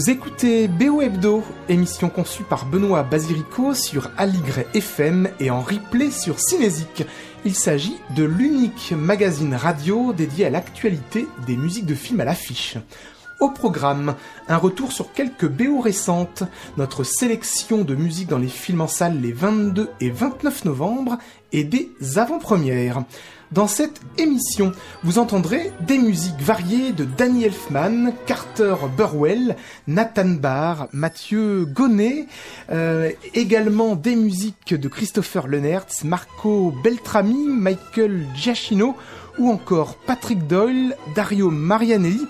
Vous écoutez BO Hebdo, émission conçue par Benoît Basirico sur Aligre FM et en replay sur Cinésique. Il s'agit de l'unique magazine radio dédié à l'actualité des musiques de films à l'affiche. Au programme, un retour sur quelques BO récentes, notre sélection de musique dans les films en salle les 22 et 29 novembre et des avant-premières. Dans cette émission, vous entendrez des musiques variées de Danny Elfman, Carter Burwell, Nathan Barr, Mathieu Gonnet, euh, également des musiques de Christopher Lenertz, Marco Beltrami, Michael Giacchino ou encore Patrick Doyle, Dario Marianelli,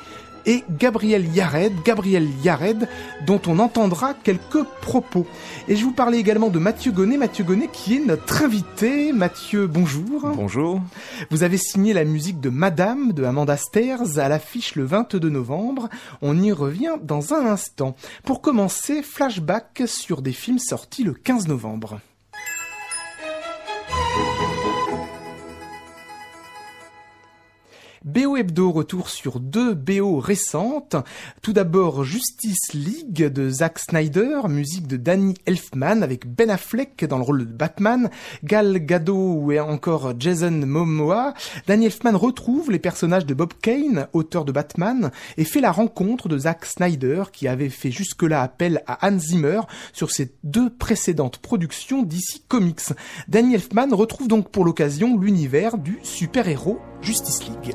et Gabriel Yared, Gabriel Yared, dont on entendra quelques propos. Et je vous parlais également de Mathieu Gonnet, Mathieu Gonnet qui est notre invité. Mathieu, bonjour. Bonjour. Vous avez signé la musique de Madame de Amanda Stairs à l'affiche le 22 novembre. On y revient dans un instant. Pour commencer, flashback sur des films sortis le 15 novembre. BO Hebdo retour sur deux BO récentes. Tout d'abord Justice League de Zack Snyder, musique de Danny Elfman avec Ben Affleck dans le rôle de Batman, Gal Gadot et encore Jason Momoa. Danny Elfman retrouve les personnages de Bob Kane, auteur de Batman, et fait la rencontre de Zack Snyder qui avait fait jusque-là appel à Hans Zimmer sur ses deux précédentes productions d'ici Comics. Danny Elfman retrouve donc pour l'occasion l'univers du super-héros Justice League.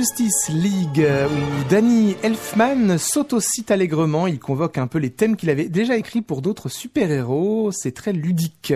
Justice League, où Danny Elfman s'autocite allègrement, il convoque un peu les thèmes qu'il avait déjà écrits pour d'autres super-héros, c'est très ludique.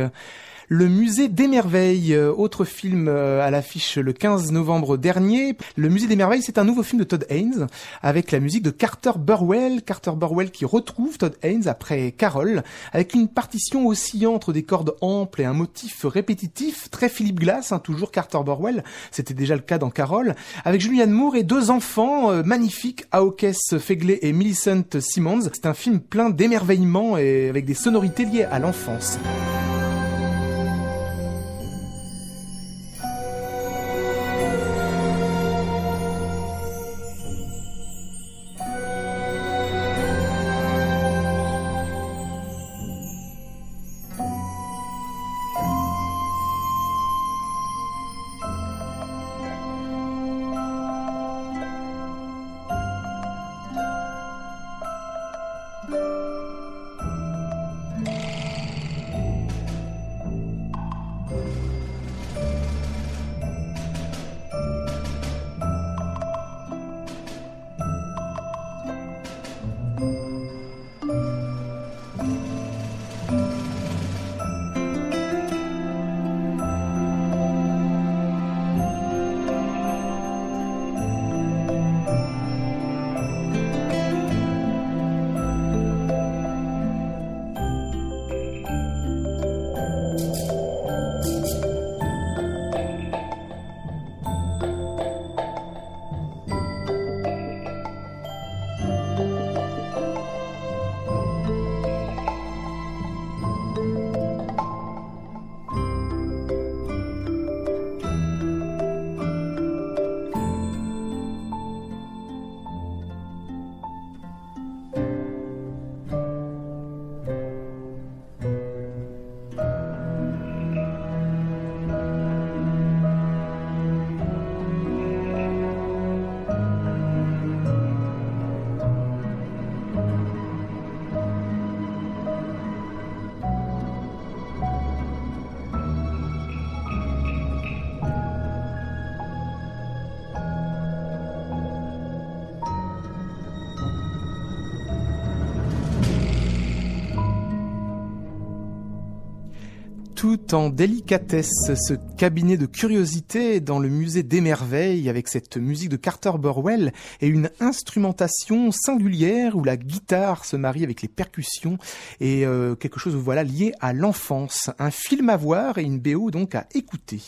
Le musée des merveilles, euh, autre film euh, à l'affiche le 15 novembre dernier. Le musée des merveilles, c'est un nouveau film de Todd Haynes avec la musique de Carter Burwell. Carter Burwell qui retrouve Todd Haynes après Carol avec une partition oscillant entre des cordes amples et un motif répétitif, très Philippe Glass, hein, toujours Carter Burwell. C'était déjà le cas dans Carol. Avec Julianne Moore et deux enfants euh, magnifiques, Aokes Fegley et Millicent Simmons. C'est un film plein d'émerveillement et avec des sonorités liées à l'enfance. En délicatesse, ce cabinet de curiosité dans le musée des merveilles avec cette musique de Carter Burwell et une instrumentation singulière où la guitare se marie avec les percussions et euh, quelque chose voilà lié à l'enfance. Un film à voir et une BO donc à écouter.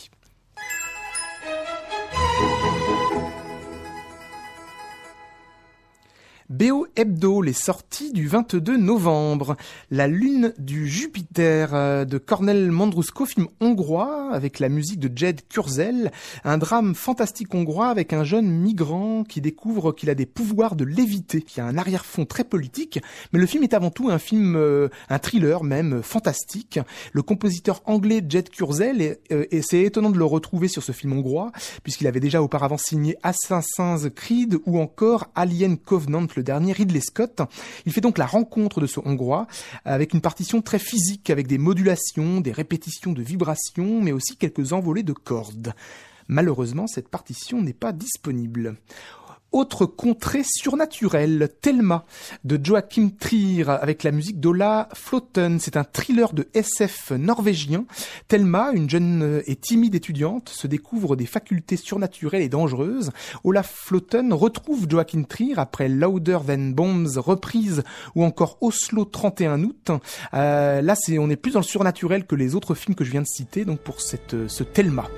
BO Hebdo, les sorties du 22 novembre. La lune du Jupiter euh, de Cornel Mandrusko, film hongrois avec la musique de Jed Kurzel. Un drame fantastique hongrois avec un jeune migrant qui découvre qu'il a des pouvoirs de léviter, qui a un arrière-fond très politique. Mais le film est avant tout un film, euh, un thriller même, fantastique. Le compositeur anglais Jed Kurzel, euh, et c'est étonnant de le retrouver sur ce film hongrois, puisqu'il avait déjà auparavant signé Assassin's Creed ou encore Alien Covenant le dernier Ridley Scott. Il fait donc la rencontre de ce Hongrois avec une partition très physique, avec des modulations, des répétitions de vibrations, mais aussi quelques envolées de cordes. Malheureusement, cette partition n'est pas disponible. Autre contrée surnaturelle, Thelma, de Joachim Trier, avec la musique d'Ola Flotten. C'est un thriller de SF norvégien. Thelma, une jeune et timide étudiante, se découvre des facultés surnaturelles et dangereuses. Ola Flotten retrouve Joachim Trier après Louder Than Bombs, reprise, ou encore Oslo 31 août. Euh, là, on est plus dans le surnaturel que les autres films que je viens de citer, donc pour cette, ce Thelma.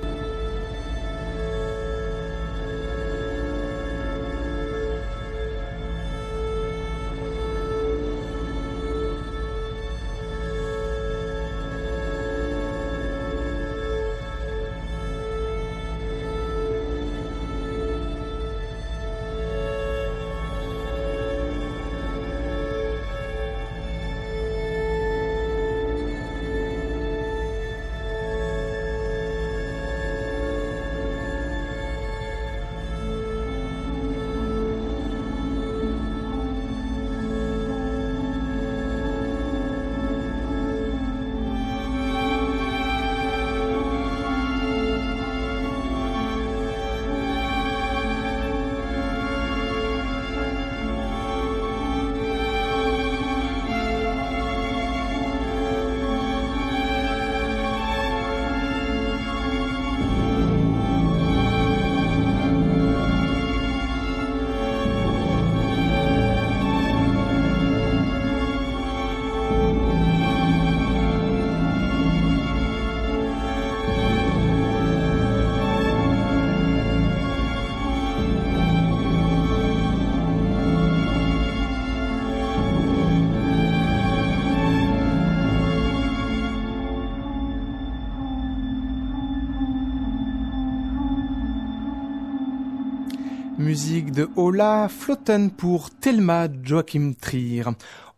De Ola Flotten pour Thelma Joachim Trier.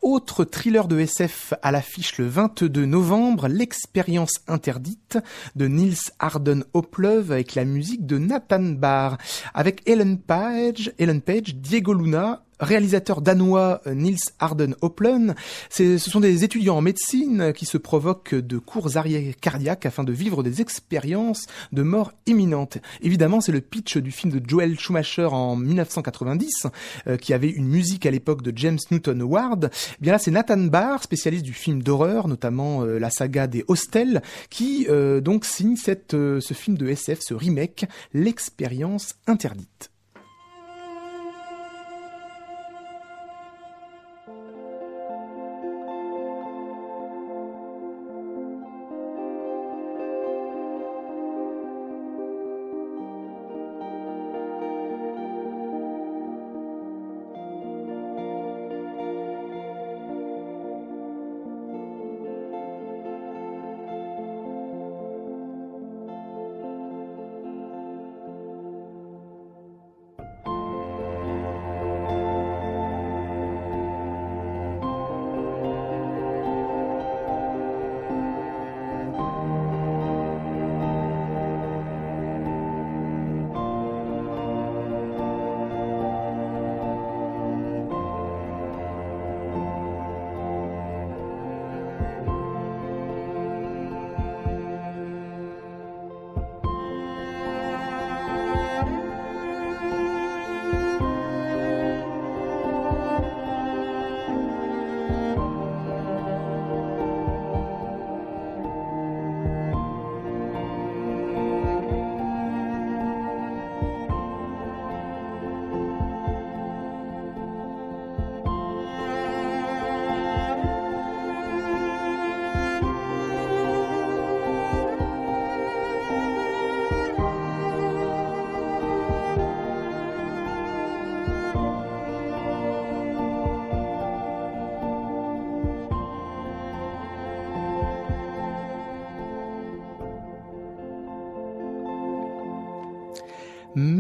Autre thriller de SF à l'affiche le 22 novembre, L'expérience interdite de Nils Arden Oplöv avec la musique de Nathan Barr, avec Ellen Page, Ellen Page, Diego Luna, réalisateur danois euh, Nils Arden Oplen. Ce sont des étudiants en médecine qui se provoquent de courts arrêts cardiaques afin de vivre des expériences de mort imminente. Évidemment, c'est le pitch du film de Joel Schumacher en 1990, euh, qui avait une musique à l'époque de James Newton Howard. Eh bien là, c'est Nathan Barr, spécialiste du film d'horreur, notamment euh, la saga des Hostels, qui donc signe cette, ce film de SF, ce remake, L'expérience interdite.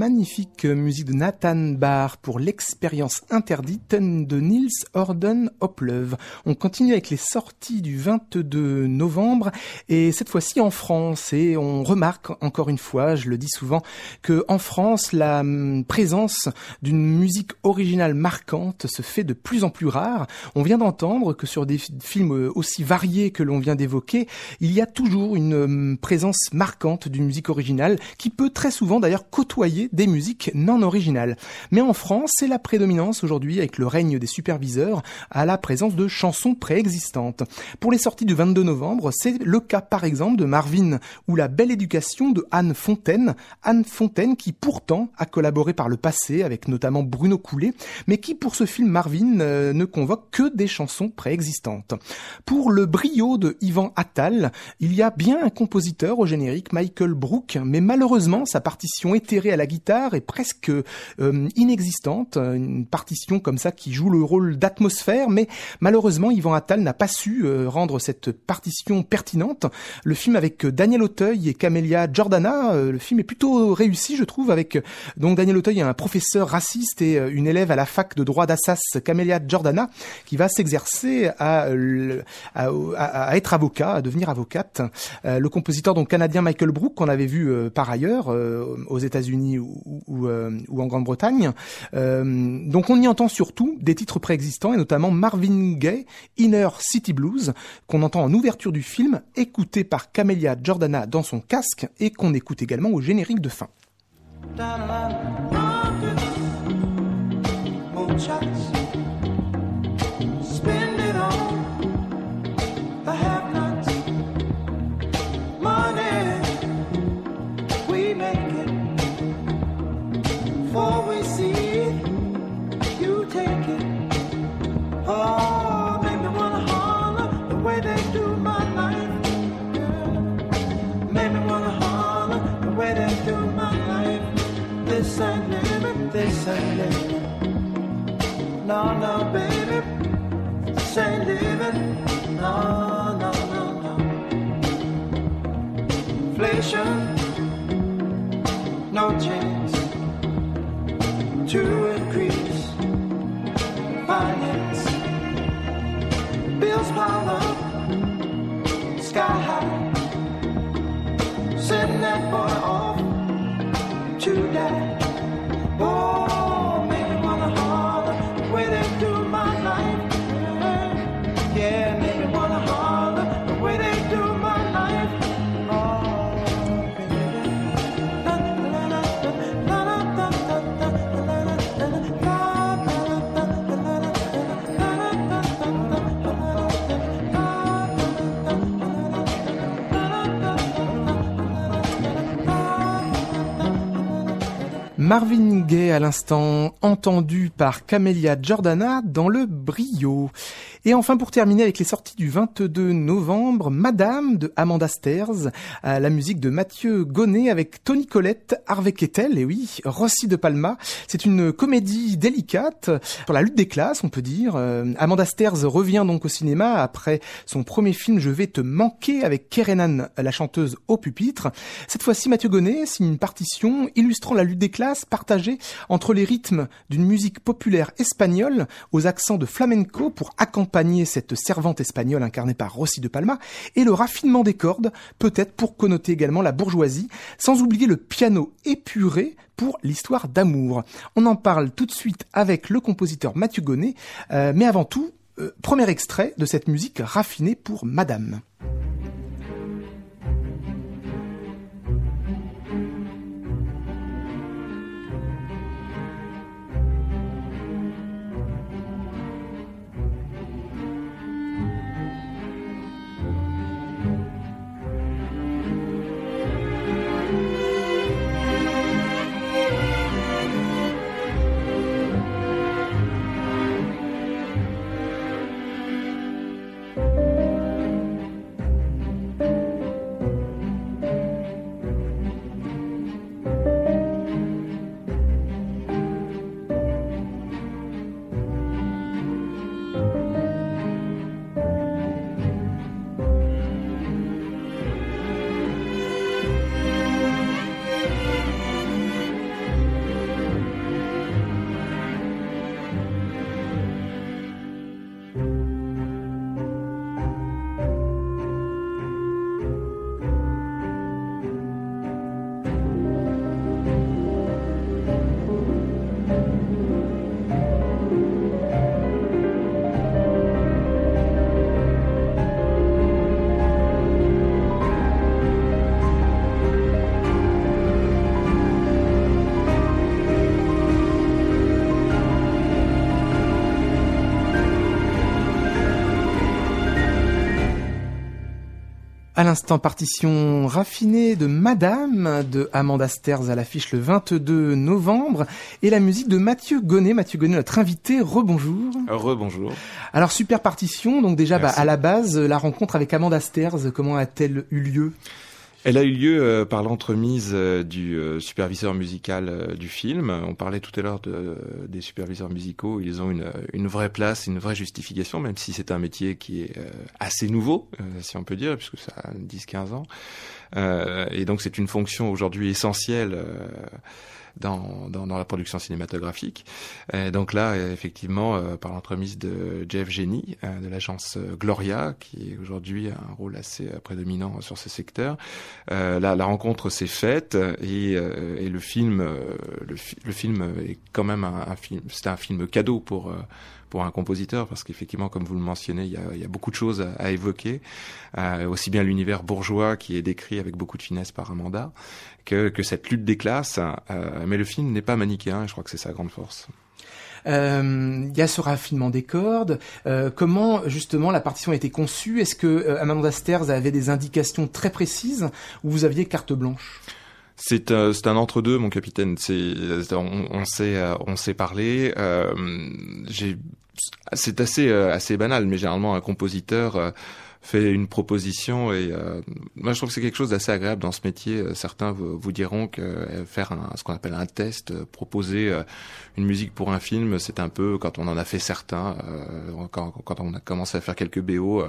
Magnifique musique de Nathan Barr pour l'expérience interdite de Niels Orden Oplöv. On continue avec les sorties du 22 novembre et cette fois-ci en France et on remarque encore une fois, je le dis souvent, que en France la hum, présence d'une musique originale marquante se fait de plus en plus rare. On vient d'entendre que sur des films aussi variés que l'on vient d'évoquer, il y a toujours une hum, présence marquante d'une musique originale qui peut très souvent d'ailleurs côtoyer des musiques non originales. Mais en France, c'est la prédominance aujourd'hui avec le règne des superviseurs à la présence de chansons préexistantes. Pour les sorties du 22 novembre, c'est le cas par exemple de Marvin ou La Belle Éducation de Anne Fontaine. Anne Fontaine qui pourtant a collaboré par le passé avec notamment Bruno Coulet, mais qui pour ce film Marvin euh, ne convoque que des chansons préexistantes. Pour le brio de Ivan Attal, il y a bien un compositeur au générique, Michael Brook, mais malheureusement sa partition éthérée à la guitare est presque euh, inexistante, une partition comme ça qui joue le rôle d'atmosphère, mais malheureusement Yvan Attal n'a pas su euh, rendre cette partition pertinente. Le film avec Daniel Auteuil et Camélia Jordana, euh, le film est plutôt réussi je trouve, avec donc Daniel Auteuil un professeur raciste et une élève à la fac de droit d'Assas, Camélia Jordana, qui va s'exercer à, à, à, être avocat, à devenir avocate. le compositeur donc canadien Michael Brook, qu'on avait vu par ailleurs aux États-Unis ou, euh, ou, en Grande-Bretagne. Euh, donc on y entend surtout des titres préexistants et notamment Marvin Gaye, Inner City Blues, qu'on entend en ouverture du film, écouté par Camélia Jordana dans son casque et qu'on écoute également au générique de fin. Before we see it, you take it. Oh, make me wanna holler the way they do my life. Yeah. Make me wanna holler the way they do my life. This ain't living, this ain't living. No, no, baby, this ain't living. No, no, no, no. Inflation, no chance to increase sky high. Send that boy off to die. Marvin Gaye à l'instant entendu par Camélia Jordana dans le brio. Et enfin, pour terminer avec les sorties du 22 novembre, Madame de Amanda Stairs, la musique de Mathieu Gonnet avec Tony Collette, Harvey Kettel et oui, Rossi de Palma. C'est une comédie délicate sur la lutte des classes, on peut dire. Euh, Amanda Stairs revient donc au cinéma après son premier film Je vais te manquer avec Kerenan, la chanteuse au pupitre. Cette fois-ci, Mathieu Gonnet signe une partition illustrant la lutte des classes partagée entre les rythmes d'une musique populaire espagnole aux accents de flamenco pour accompagner cette servante espagnole incarnée par Rossi de Palma, et le raffinement des cordes, peut-être pour connoter également la bourgeoisie, sans oublier le piano épuré pour l'histoire d'amour. On en parle tout de suite avec le compositeur Mathieu Gonnet, euh, mais avant tout, euh, premier extrait de cette musique raffinée pour Madame. L'instant, partition raffinée de Madame de Amanda Sters à l'affiche le 22 novembre et la musique de Mathieu Gonnet. Mathieu Gonnet, notre invité. Rebonjour. Rebonjour. Alors, super partition. Donc déjà, bah, à la base, la rencontre avec Amanda Sters, comment a-t-elle eu lieu? Elle a eu lieu euh, par l'entremise euh, du euh, superviseur musical du film. On parlait tout à l'heure de, des superviseurs musicaux. Ils ont une, une, vraie place, une vraie justification, même si c'est un métier qui est assez nouveau, si on peut dire, puisque ça a 10-15 ans. et donc c'est une fonction aujourd'hui essentielle dans, dans, dans la production cinématographique. Et donc là, effectivement, euh, par l'entremise de Jeff Jenny euh, de l'agence euh, Gloria, qui aujourd'hui un rôle assez prédominant sur ce secteur, la, la, rencontre s'est faite et, et le film, le, film est quand même un, un film, c'est un film cadeau pour pour un compositeur, parce qu'effectivement, comme vous le mentionnez, il y a, il y a beaucoup de choses à, à évoquer, euh, aussi bien l'univers bourgeois qui est décrit avec beaucoup de finesse par Amanda, que, que cette lutte des classes. Euh, mais le film n'est pas manichéen, et je crois que c'est sa grande force. Euh, il y a ce raffinement des cordes. Euh, comment justement la partition a été conçue? Est-ce que euh, Amanda Sters avait des indications très précises ou vous aviez carte blanche? C'est euh, c'est un entre deux, mon capitaine. C'est on, on sait on sait parler. Euh, j'ai c'est assez assez banal, mais généralement un compositeur fait une proposition et euh, moi je trouve que c'est quelque chose d'assez agréable dans ce métier. Certains vous, diront que euh, faire un, ce qu'on appelle un test, euh, proposer une musique pour un film, c'est un peu quand on en a fait certains, quand, quand on a commencé à faire quelques BO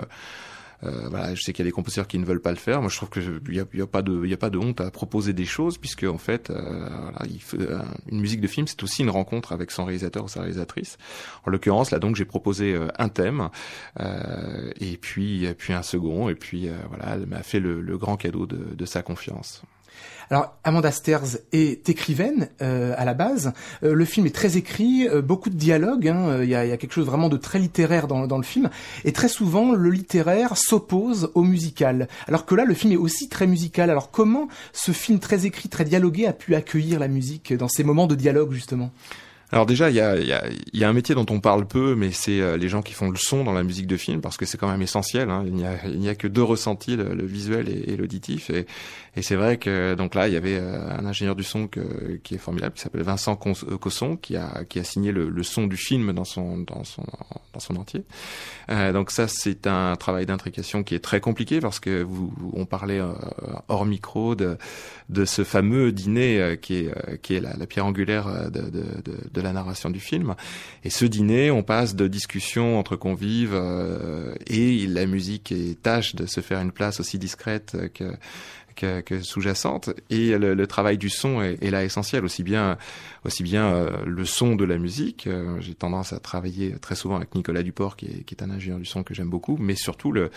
euh, voilà, je sais qu'il y a des compositeurs qui ne veulent pas le faire. Moi, je trouve qu'il n'y a, y a, pas de, a pas de honte à proposer des choses, puisque en fait, euh, voilà, euh, une musique de film, c'est aussi une rencontre avec son réalisateur ou sa réalisatrice. En l'occurrence, là, donc, j'ai proposé un thème, et puis, puis un second, et puis voilà, elle m'a fait le, le, grand cadeau de, de sa confiance. Alors Amanda Sters est écrivaine euh, à la base. Euh, le film est très écrit, euh, beaucoup de dialogues. Hein. Il, y a, il, y a, quelque chose vraiment de très littéraire dans, dans le film. Et très souvent, le littéraire s'oppose au musical. Alors que là, le film est aussi très musical. Alors comment ce film très écrit, très dialogué a pu accueillir la musique dans ces moments de dialogue justement? Alors déjà, il y a, y, a, y a, un métier dont on parle peu, mais c'est euh, les gens qui font le son dans la musique de film, parce que c'est quand même essentiel. Hein. Il n'y a, a que deux ressentis, le, le visuel et, et l'auditif. Et, et c'est vrai que donc là, il y avait euh, un ingénieur du son que, qui est formidable, qui s'appelle Vincent euh, Cosson, qui a, qui a signé le, le, son du film dans son, dans son, dans son entier. Euh, donc ça, c'est un travail d'intrication qui est très compliqué, parce que vous, on parlait hors micro de, de ce fameux dîner qui est, qui est la, la pierre angulaire de, de, de de la narration du film. Et ce dîner, on passe de discussions entre convives euh, et la musique tâche de se faire une place aussi discrète que que, que sous-jacente et le, le, travail du son est, est, là essentiel aussi bien aussi bien euh, le son de la musique euh, j'ai tendance à travailler très souvent avec Nicolas Duport qui est, qui est un ingénieur du son que j'aime beaucoup mais surtout le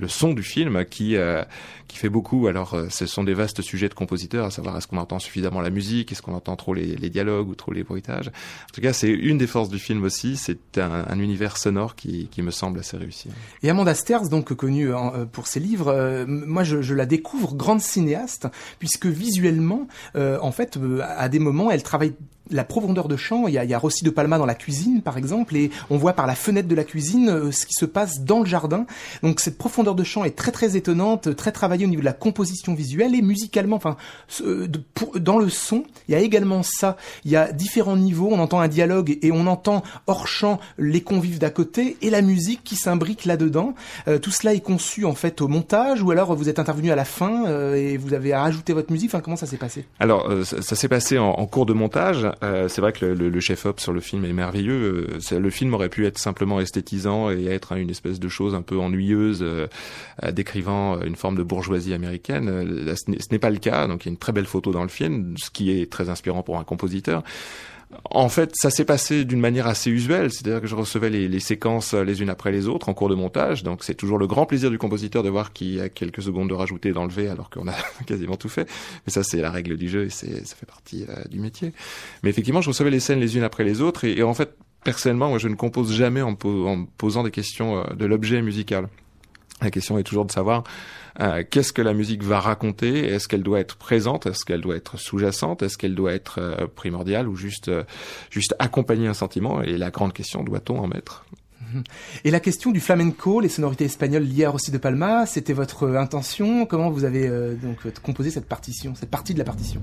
le son du film qui euh, qui fait beaucoup. Alors, euh, ce sont des vastes sujets de compositeurs, à savoir est-ce qu'on entend suffisamment la musique, est-ce qu'on entend trop les, les, dialogues ou trop les bruitages. En tout cas, c'est une des forces du film aussi. C'est un, un, univers sonore qui, qui me semble assez réussi. Et Amanda Sters, donc connue euh, pour ses livres, moi je, je, la découvre grande cinéaste puisque visuellement, en fait, à des moments, elle travaille la profondeur de champ. Il y, a, il y a Rossi de Palma dans la cuisine, par exemple, et on voit par la fenêtre de la cuisine euh, ce qui se passe dans le jardin. Donc cette profondeur de champ est très très étonnante, très travaillée au niveau de la composition visuelle et musicalement. Enfin, euh, dans le son, il y a également ça. Il y a différents niveaux. On entend un dialogue et on entend hors champ les convives d'à côté et la musique qui s'imbrique là-dedans. Euh, tout cela est conçu en fait au montage ou alors vous êtes intervenu à la fin euh, et vous avez rajouté votre musique. Enfin, comment ça s'est passé? Alors, euh, ça, ça s'est passé en, en, cours de montage. Euh, c'est vrai que le, chef-op sur le film est merveilleux. Euh, le film aurait pu être simplement esthétisant et être une espèce de chose un peu ennuyeuse, euh, décrivant une forme de bourgeoisie américaine. Ce n'est pas le cas. Donc il y a une très belle photo dans le film, ce qui est très inspirant pour un compositeur. En fait, ça s'est passé d'une manière assez usuelle, c'est-à-dire que je recevais les, séquences les unes après les autres en cours de montage, donc c'est toujours le grand plaisir du compositeur de voir qu'il a quelques secondes de rajouter, d'enlever, alors qu'on a quasiment tout fait. Mais ça, c'est la règle du jeu et ça fait partie euh, du métier. Mais effectivement, je recevais les scènes les unes après les autres et, et en fait, personnellement, moi, je ne compose jamais en, en posant des questions euh, de l'objet musical. La question est toujours de savoir euh, qu'est-ce que la musique va raconter? Est-ce qu'elle doit être présente? Est-ce qu'elle doit être sous-jacente? Est-ce qu'elle doit être euh, primordiale ou juste euh, juste accompagner un sentiment? Et la grande question doit-on en mettre? Et la question du flamenco, les sonorités espagnoles liées à Rossi de Palma, c'était votre intention? Comment vous avez euh, donc composé cette partition, cette partie de la partition?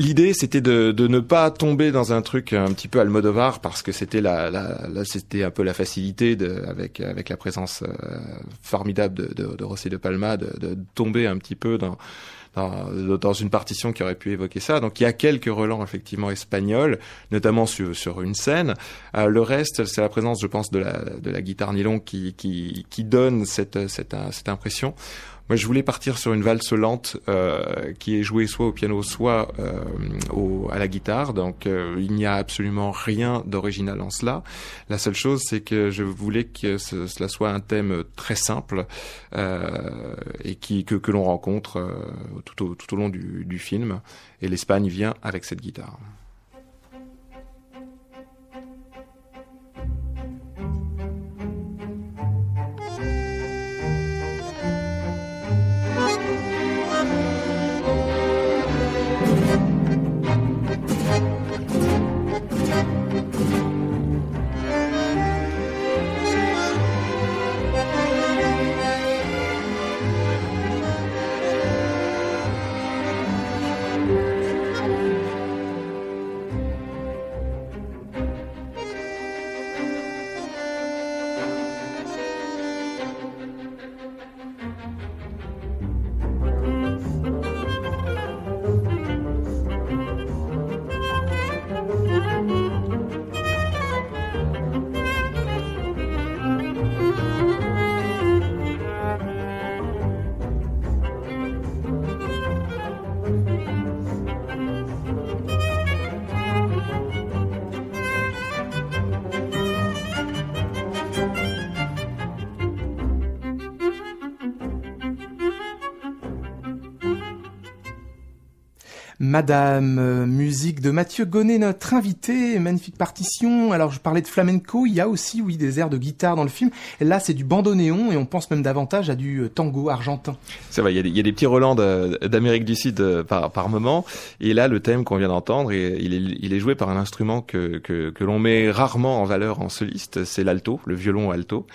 L'idée, c'était de, de, ne pas tomber dans un truc un petit peu Almodovar parce que c'était la, la, c'était un peu la facilité de, avec avec la présence euh, formidable de, de, de Rossi de Palma de, de, tomber un petit peu dans dans, dans, une partition qui aurait pu évoquer ça. Donc il y a quelques relents effectivement espagnols, notamment sur, sur une scène. Euh, le reste, c'est la présence, je pense, de la, de la guitare nylon qui, qui, qui donne cette, cette, cette impression. Moi, je voulais partir sur une valse lente euh, qui est jouée soit au piano, soit euh, au, à la guitare. Donc, euh, il n'y a absolument rien d'original en cela. La seule chose, c'est que je voulais que ce, cela soit un thème très simple euh, et qui, que, que l'on rencontre euh, tout au, tout au long du, du film. Et l'Espagne vient avec cette guitare. Madame, euh, musique de Mathieu Gonnet, notre invité, magnifique partition. Alors je parlais de flamenco, il y a aussi oui des airs de guitare dans le film. Là c'est du bandoneon et on pense même davantage à du euh, tango argentin. C'est vrai, il y, a des, petits relents d'Amérique du Sud euh, par, par moment. Et là le thème qu'on vient d'entendre, il est, il est joué par un instrument que, que, que l'on met rarement en valeur en soliste, c'est l'alto, le violon alto.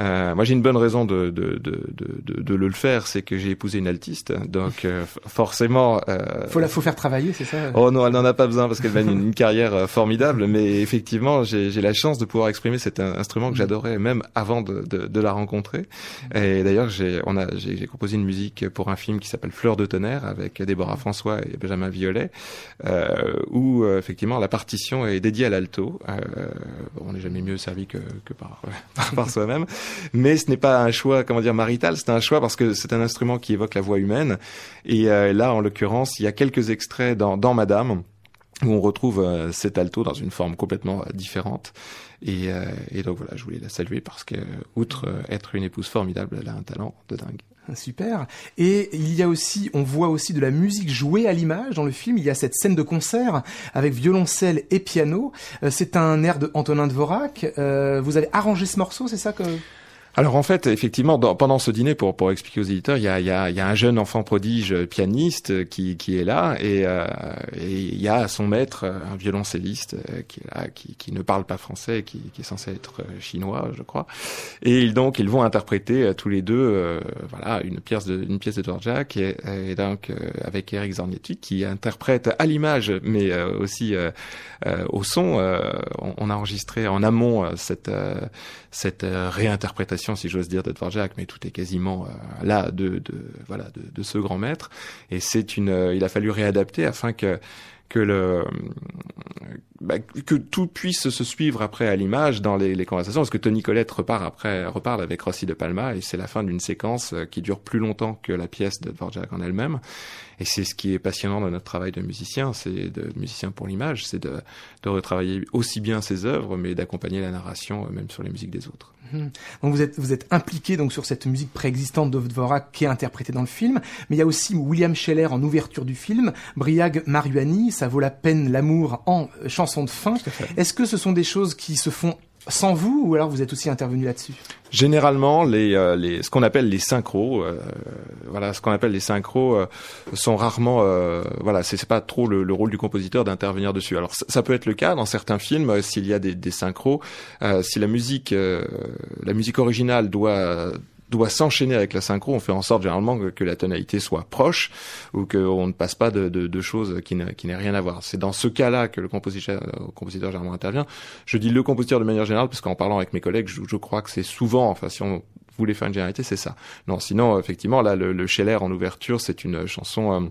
Euh, moi, j'ai une bonne raison de, de, de, de, de le faire, c'est que j'ai épousé une altiste, donc euh, forcément. Euh... Faut la, faut faire travailler, c'est ça? Oh non, elle n'en a pas besoin parce qu'elle a une, une, carrière euh, formidable, mais effectivement, j'ai la chance de pouvoir exprimer cet instrument que j'adorais même avant de, de, de, la rencontrer. Et d'ailleurs, j'ai on a j'ai composé une musique pour un film qui s'appelle Fleur de tonnerre avec Déborah François et Benjamin Violet, euh, où effectivement la partition est dédiée à l'alto. on n'est jamais mieux servi que, que par, par soi-même mais ce n'est pas un choix, comment dire, marital, c'est un choix parce que c'est un instrument qui évoque la voix humaine. Et euh, là, en l'occurrence, il y a quelques extraits dans, Madame où on retrouve euh, cet alto dans une forme complètement euh, différente. Et, et, donc voilà, je voulais la saluer parce que, outre être une épouse formidable, elle a un talent de dingue. Super. Et il y a aussi, on voit aussi de la musique jouée à l'image dans le film. Il y a cette scène de concert avec violoncelle et piano. c'est un air de Antonin Dvorak. vous avez arrangé ce morceau, c'est ça que alors en fait, effectivement, pendant ce dîner, pour, pour expliquer aux éditeurs, il y a, y, y a, un jeune enfant prodige pianiste qui, qui est là, et, euh, il y a son maître, un violoncelliste, euh, qui est là, qui, ne parle pas français, qui, est censé être euh, chinois, je crois. Et donc ils vont interpréter tous les deux, voilà, une pièce de une pièce de et, et donc avec Eric Zornietti qui interprète à l'image, mais aussi au son. On, on, a enregistré en amont cette cette réinterprétation si j'ose dire, de Dvorak, mais tout est quasiment euh, là de, de voilà de, de, ce grand maître. Et c'est une, euh, il a fallu réadapter afin que que le bah, que tout puisse se suivre après à l'image dans les, les, conversations parce que Tony Collette repart après reparle avec Rossi de Palma et c'est la fin d'une séquence euh, qui dure plus longtemps que la pièce de Dvorak en elle-même et c'est ce qui est passionnant dans notre travail de musicien c'est de musicien pour l'image c'est de, de retravailler aussi bien ses œuvres mais d'accompagner la narration même sur les musiques des autres Mhm. Donc vous êtes vous êtes impliqué donc sur cette musique préexistante de Dvorak qui est interprétée dans le film, mais il y a aussi William Scheller en ouverture du film, Briag Mariani, ça vaut la peine l'amour en chanson chansons de fin. Est-ce que ce sont des choses qui se font sans vous ou alors vous êtes aussi intervenu là-dessus? Généralement, les, euh, les, ce qu'on appelle les synchros, euh, voilà, ce qu'on appelle les synchros euh, sont rarement, voilà, c'est pas trop le, rôle du compositeur d'intervenir dessus. Alors ça, peut être le cas dans certains films s'il y a des, des synchros, si la musique, la musique originale doit doit s'enchaîner avec la synchro, on fait en sorte généralement que, la tonalité soit proche ou qu'on ne passe pas de, de, de choses qui n'aient rien à voir. C'est dans ce cas-là que le compositeur, le compositeur généralement intervient. Je dis le compositeur de manière générale parce qu'en parlant avec mes collègues, je, je crois que c'est souvent, enfin si on voulait faire une généralité, c'est ça. Non, sinon effectivement là le, le Scheller en ouverture, c'est une chanson. Euh,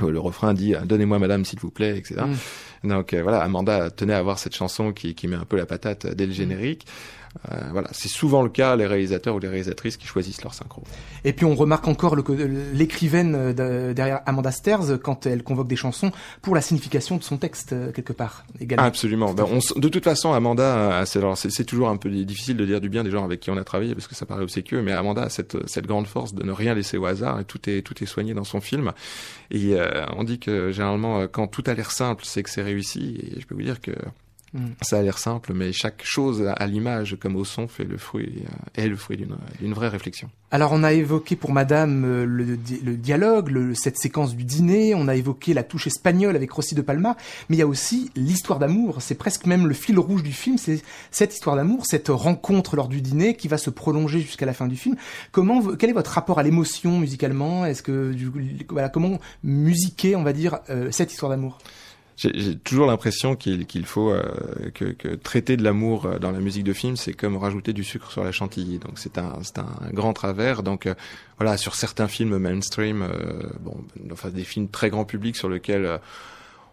le refrain dit donnez-moi madame s'il vous plaît etc mm. donc euh, voilà Amanda tenait à avoir cette chanson qui, qui met un peu la patate dès le générique euh, voilà, c'est souvent le cas les réalisateurs ou les réalisatrices qui choisissent leur synchro. Et puis on remarque encore l'écrivaine euh, derrière Amanda Stairs quand elle convoque des chansons pour la signification de son texte euh, quelque part également. Absolument. Ben, on, de toute façon, Amanda, c'est toujours un peu difficile de dire du bien des gens avec qui on a travaillé parce que ça paraît obséquieux, mais Amanda a cette, cette grande force de ne rien laisser au hasard et tout est tout est soigné dans son film. Et on dit que généralement quand tout a l'air simple, c'est que c'est réussi. Et je peux vous dire que Mm. Ça a l'air simple, mais chaque chose à l'image comme au son fait le fruit, euh, est le fruit d'une vraie réflexion. Alors on a évoqué pour Madame euh, le, dialogue, cette séquence du dîner, on a évoqué la touche espagnole avec Rossi de Palma, mais il y a aussi l'histoire d'amour. C'est presque même le fil rouge du film, c'est cette histoire d'amour, cette rencontre lors du dîner qui va se prolonger jusqu'à la fin du film. Comment, quel est votre rapport à l'émotion musicalement? Est-ce que voilà, comment musiquer, on va dire, euh, cette histoire d'amour? J'ai toujours l'impression qu'il faut euh, que, traiter de l'amour euh, dans la musique de film, c'est comme rajouter du sucre sur la chantilly. Donc c'est un, un grand travers. Donc euh, voilà, sur certains films mainstream, bon, enfin des films très grand public sur lesquels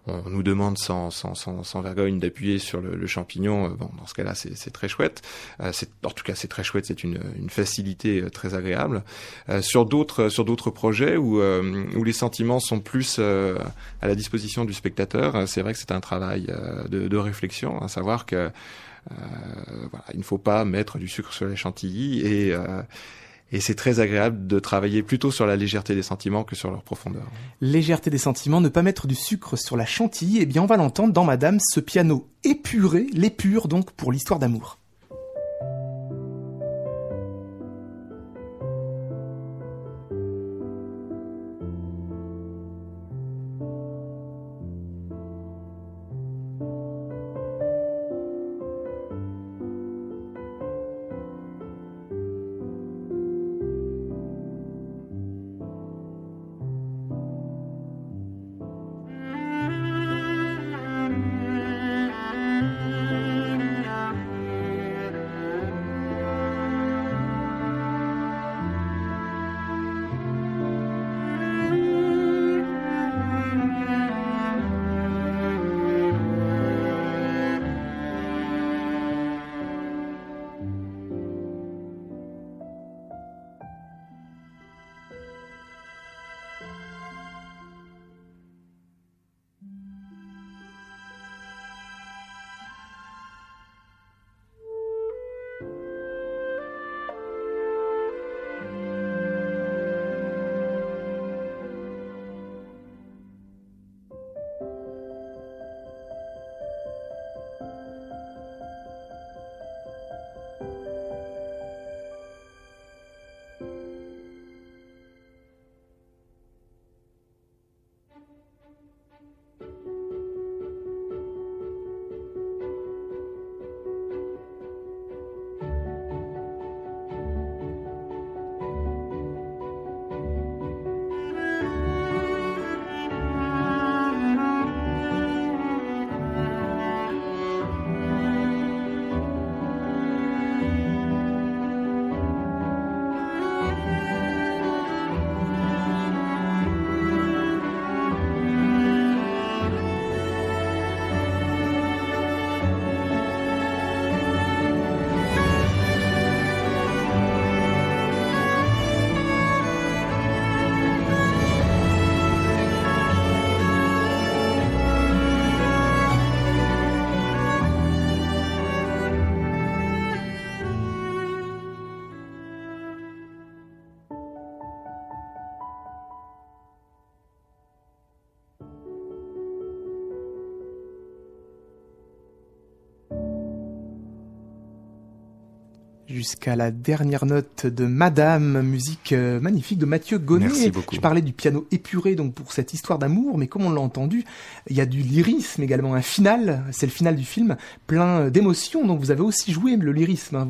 on nous demande sans, sans, sans, sans vergogne d'appuyer sur le, le, champignon. Euh, bon, dans ce cas-là, c'est très chouette. Euh, en tout cas, c'est très chouette. C'est une, une, facilité euh, très agréable. Euh, sur d'autres sur d'autres projets où, euh, où les sentiments sont plus à la disposition du spectateur, c'est vrai que c'est un travail de, de, réflexion, à savoir que voilà, il ne faut pas mettre du sucre sur les chantilly et et c'est très agréable de travailler plutôt sur la légèreté des sentiments que sur leur profondeur. Légèreté des sentiments, ne pas mettre du sucre sur la chantilly, eh bien on va l'entendre dans Madame, ce piano épuré, l'épure donc pour l'histoire d'amour. Jusqu'à la dernière note de Madame, musique euh, magnifique de Mathieu Gonnet. Merci beaucoup. Je parlais du piano épuré donc pour cette histoire d'amour, mais comme on l'a entendu, il y a du lyrisme également, un final, c'est le final du film, plein d'émotions. Donc vous avez aussi joué le lyrisme. Hein.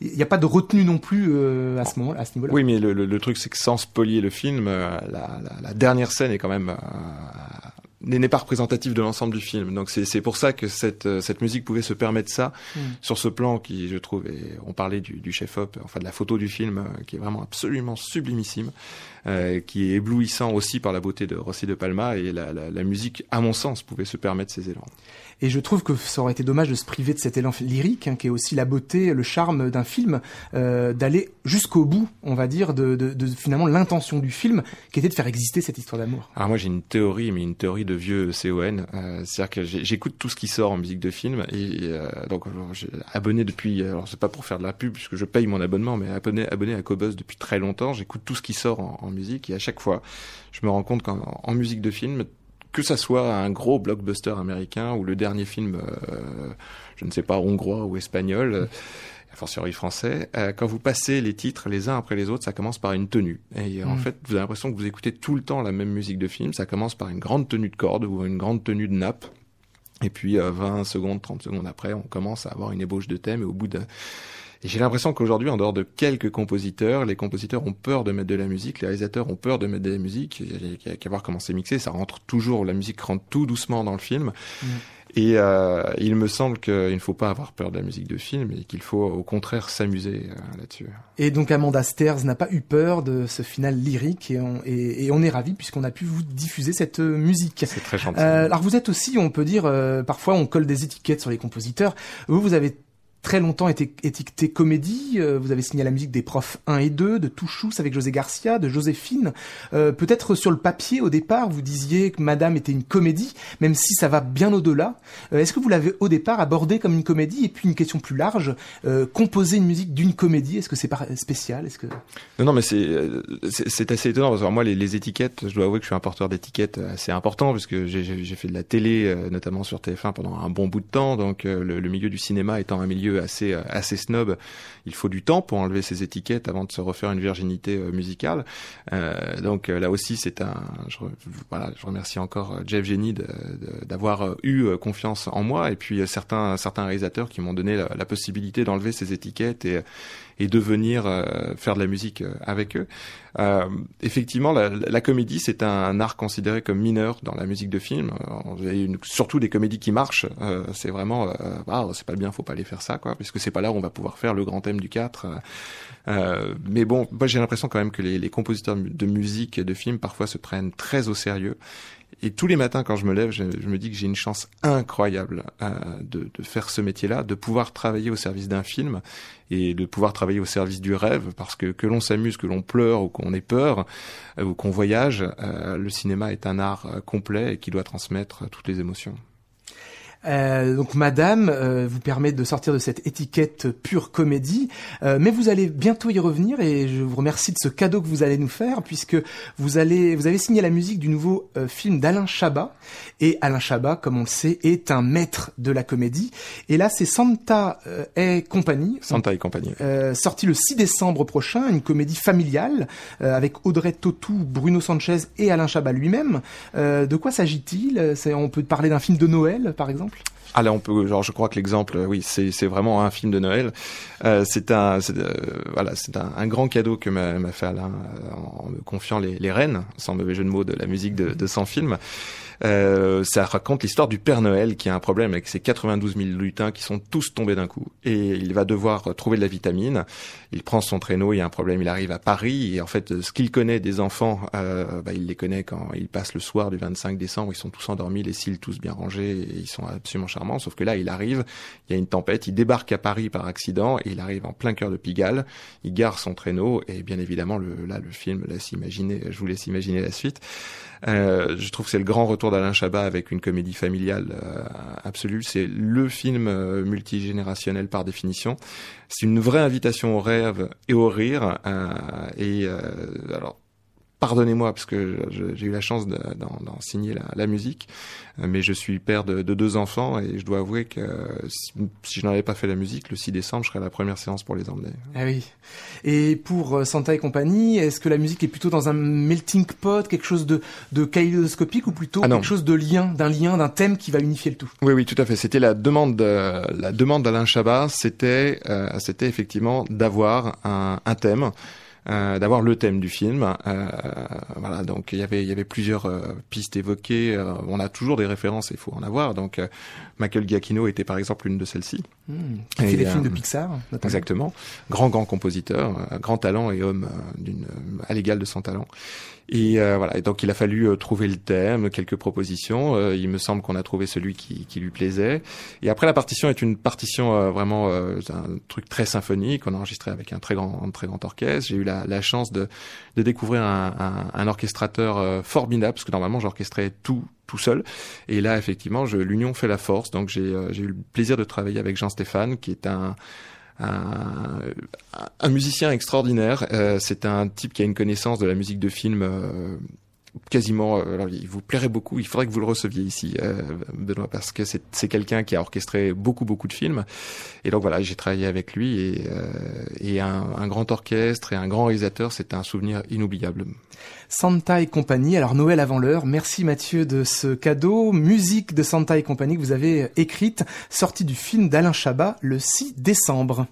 il n'y a pas de retenue non plus euh, à ce moment, à ce niveau-là. Oui, mais le, le, truc c'est que sans spolier le film, euh, la, la, la, dernière scène est quand même n'est pas représentatif de l'ensemble du film. Donc c'est pour ça que cette, euh, cette musique pouvait se permettre ça mm. sur ce plan qui, je trouve, on parlait du, du chef-op, enfin de la photo du film, euh, qui est vraiment absolument sublimissime, euh, qui est éblouissant aussi par la beauté de Rossi de Palma et la, la, la musique, à mon sens, pouvait se permettre ces élans. Et je trouve que ça aurait été dommage de se priver de cet élan lyrique, hein, qui est aussi la beauté, le charme d'un film, euh, d'aller jusqu'au bout, on va dire, de, de, de finalement l'intention du film, qui était de faire exister cette histoire d'amour. Alors moi j'ai une théorie, mais une théorie de vieux CON, euh, c'est-à-dire que j'écoute tout ce qui sort en musique de film, et euh, donc j'ai abonné depuis, alors c'est pas pour faire de la pub, puisque je paye mon abonnement, mais abonné, abonné à Cobus depuis très longtemps, j'écoute tout ce qui sort en, musique, et à chaque fois, je me rends compte qu'en musique de film, que ça soit un gros blockbuster américain ou le dernier film, euh, je ne sais pas, hongrois ou espagnol, euh, a fortiori français, euh, quand vous passez les titres les uns après les autres, ça commence par une tenue. Et en mm. fait, vous avez l'impression que vous écoutez tout le temps la même musique de film. Ça commence par une grande tenue de corde ou une grande tenue de nappe. Et puis 20 secondes, 30 secondes après, on commence à avoir une ébauche de thème et au bout de et j'ai l'impression qu'aujourd'hui, en dehors de quelques compositeurs, les compositeurs ont peur de mettre de la musique, les réalisateurs ont peur de mettre de la musique. Il n'y a qu'à voir comment c'est mixé, ça rentre toujours, la musique rentre tout doucement dans le film. Mm. Et euh, il me semble qu'il ne faut pas avoir peur de la musique de film et qu'il faut au contraire s'amuser euh, là-dessus. Et donc Amanda Sters n'a pas eu peur de ce final lyrique et on, et, et on est ravis puisqu'on a pu vous diffuser cette musique. C'est très gentil. Euh, alors vous êtes aussi, on peut dire, euh, parfois on colle des étiquettes sur les compositeurs. Vous, vous avez très longtemps été étiqueté comédie. Euh, vous avez signé la musique des profs 1 et 2, de Touchous avec José Garcia, de Joséphine. Euh, peut-être sur le papier, au départ, vous disiez que Madame était une comédie, même si ça va bien au-delà. Euh, est-ce que vous l'avez au départ abordé comme une comédie Et puis une question plus large, composer une musique d'une comédie, est-ce que c'est spécial Est-ce Non, non, mais c'est assez étonnant moi, les, étiquettes, je dois avouer que je suis un porteur d'étiquettes assez important puisque j'ai fait de la télé, notamment sur TF1 pendant un bon bout de temps. Donc le milieu du cinéma étant un milieu assez euh, assez snob. Il faut du temps pour enlever ces étiquettes avant de se refaire une virginité euh, musicale. Euh, donc là aussi, c'est un. Je, voilà, je remercie encore Jeff Jenny d'avoir eu confiance en moi et puis certains certains réalisateurs qui m'ont donné la, la possibilité d'enlever ces étiquettes et et de venir euh, faire de la musique euh, avec eux. Euh, effectivement, la, la comédie, c'est un, art considéré comme mineur dans la musique de film. Une, surtout des comédies qui marchent, c'est vraiment, c'est pas bien, faut pas aller faire ça, quoi, puisque c'est pas là où on va pouvoir faire le grand thème du 4. mais bon, moi j'ai l'impression quand même que les, les compositeurs de musique de films parfois se prennent très au sérieux et tous les matins, quand je me lève, je, me dis que j'ai une chance incroyable euh, de, faire ce métier-là, de pouvoir travailler au service d'un film et de pouvoir travailler au service du rêve, parce que que l'on s'amuse, que l'on pleure ou qu'on ait peur euh, ou qu'on voyage, euh, le cinéma est un art complet et qui doit transmettre toutes les émotions. Euh, donc Madame euh, vous permet de sortir de cette étiquette pure comédie, euh, mais vous allez bientôt y revenir et je vous remercie de ce cadeau que vous allez nous faire puisque vous allez vous avez signé la musique du nouveau film d'Alain Chabat et Alain Chabat, comme on le sait, est un maître de la comédie et là c'est Santa et compagnie. Santa et compagnie. sorti le 6 décembre prochain, une comédie familiale avec Audrey Tautou, Bruno Sanchez et Alain Chabat lui-même. de quoi s'agit-il? On peut parler d'un film de Noël par exemple? Ah là, on peut, genre, je crois que l'exemple, euh, oui, c'est vraiment un film de Noël. Euh, c'est un, euh, voilà, c'est un, grand cadeau que m'a fait Alain euh, en me confiant les, les reines, sans mauvais jeu de mots, de la musique de, de son film. Euh, ça raconte l'histoire du Père Noël qui a un problème avec ses 92 000 lutins qui sont tous tombés d'un coup. Et il va devoir trouver de la vitamine. Il prend son traîneau, il y a un problème, il arrive à Paris. Et en fait, ce qu'il connaît des enfants, euh, bah, il les connaît quand il passe le soir du 25 décembre. Ils sont tous endormis, les cils tous bien rangés, et ils sont absolument charmants. Sauf que là, il arrive, il y a une tempête, il débarque à Paris par accident, et il arrive en plein cœur de Pigalle. Il gare son traîneau, et bien évidemment, là, le film laisse imaginer, je vous laisse imaginer la suite. Euh, je trouve que c'est le grand retour d'Alain Chabat avec une comédie familiale euh, absolue. C'est le film euh, multigénérationnel par définition. C'est une vraie invitation au rêve et au rire. et alors pardonnez-moi parce que j'ai eu la chance d'en signer la, la, musique, euh, mais je suis père de, de, deux enfants et je dois avouer que si, si je n'avais pas fait la musique, le 6 décembre, je serais à la première séance pour les emmener. Ah oui. Et pour euh, Santa et compagnie, est-ce que la musique est plutôt dans un melting pot, quelque chose de, de kaléidoscopique ou plutôt ah quelque chose de lien, d'un lien, d'un thème qui va unifier le tout? Oui, oui, tout à fait. C'était la demande, de, la demande d'Alain Chabat, c'était, euh, c'était effectivement d'avoir un, un thème euh, d'avoir le thème du film. Euh, voilà, donc il y avait il y avait plusieurs euh, pistes évoquées. on a toujours des références, il faut en avoir. Donc Michael Giacchino était par exemple une de celles-ci. Mmh, qui fait des films de Pixar. Notamment. Exactement, grand grand compositeur, grand talent et homme d'une à l'égal de son talent. Et euh, voilà. Et donc il a fallu euh, trouver le thème, quelques propositions. Euh, il me semble qu'on a trouvé celui qui, qui, lui plaisait. Et après la partition est une partition vraiment un truc très symphonique. On a enregistré avec un très grand, un très grand orchestre. J'ai eu la, la, chance de, de découvrir un, un, un orchestrateur formidable parce que normalement j'orchestrais tout tout seul. Et là, effectivement, l'union fait la force. Donc, j'ai eu le plaisir de travailler avec Jean-Stéphane, qui est un, un, un musicien extraordinaire. Euh, c'est un type qui a une connaissance de la musique de film euh, quasiment. Euh, alors, il vous plairait beaucoup. Il faudrait que vous le receviez ici, Benoît, parce que c'est quelqu'un qui a orchestré beaucoup beaucoup de films. Et donc voilà, j'ai travaillé avec lui et, et un, un, grand orchestre et un grand réalisateur. C'est un souvenir inoubliable. Santa et compagnie. Alors Noël avant l'heure. Merci Mathieu de ce cadeau. Musique de Santa et compagnie que vous avez écrite, sortie du film d'Alain Chabat le 6 décembre.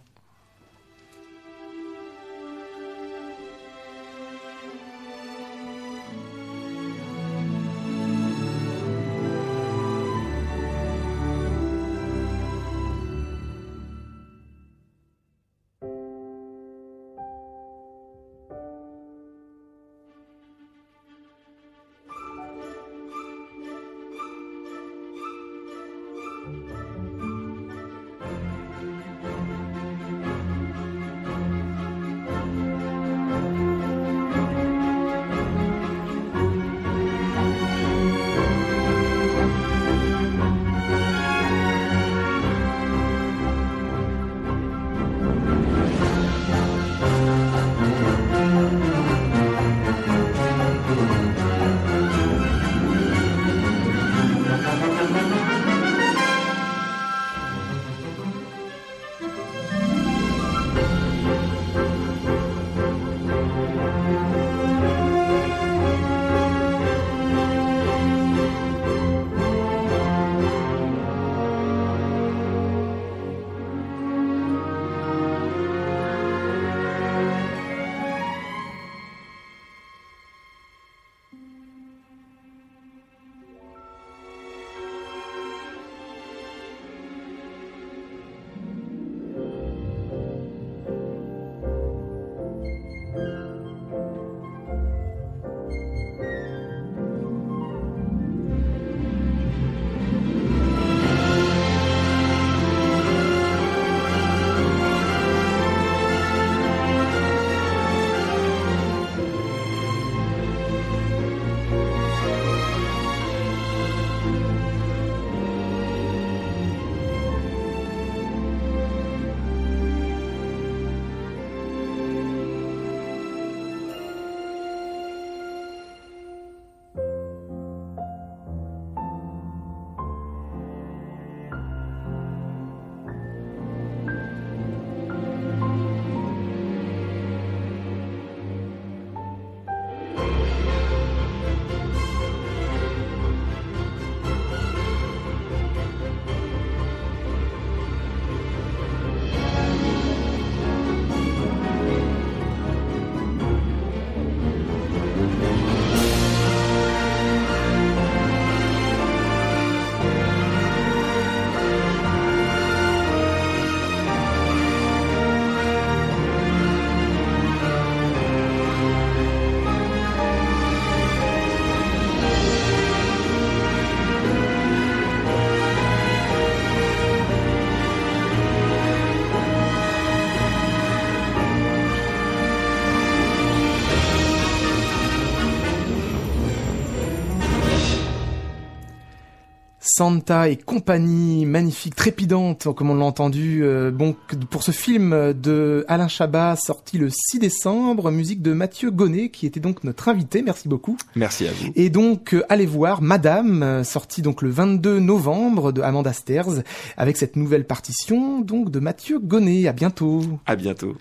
Santa et compagnie, magnifique, trépidante, comme on l'a entendu. Euh, bon, pour ce film de Alain Chabat, sorti le 6 décembre, musique de Mathieu Gonnet, qui était donc notre invité. Merci beaucoup. Merci à vous. Et donc, euh, allez voir Madame, euh, sorti donc le 22 novembre de Amanda Sters, avec cette nouvelle partition donc de Mathieu Gonnet. À bientôt. À bientôt.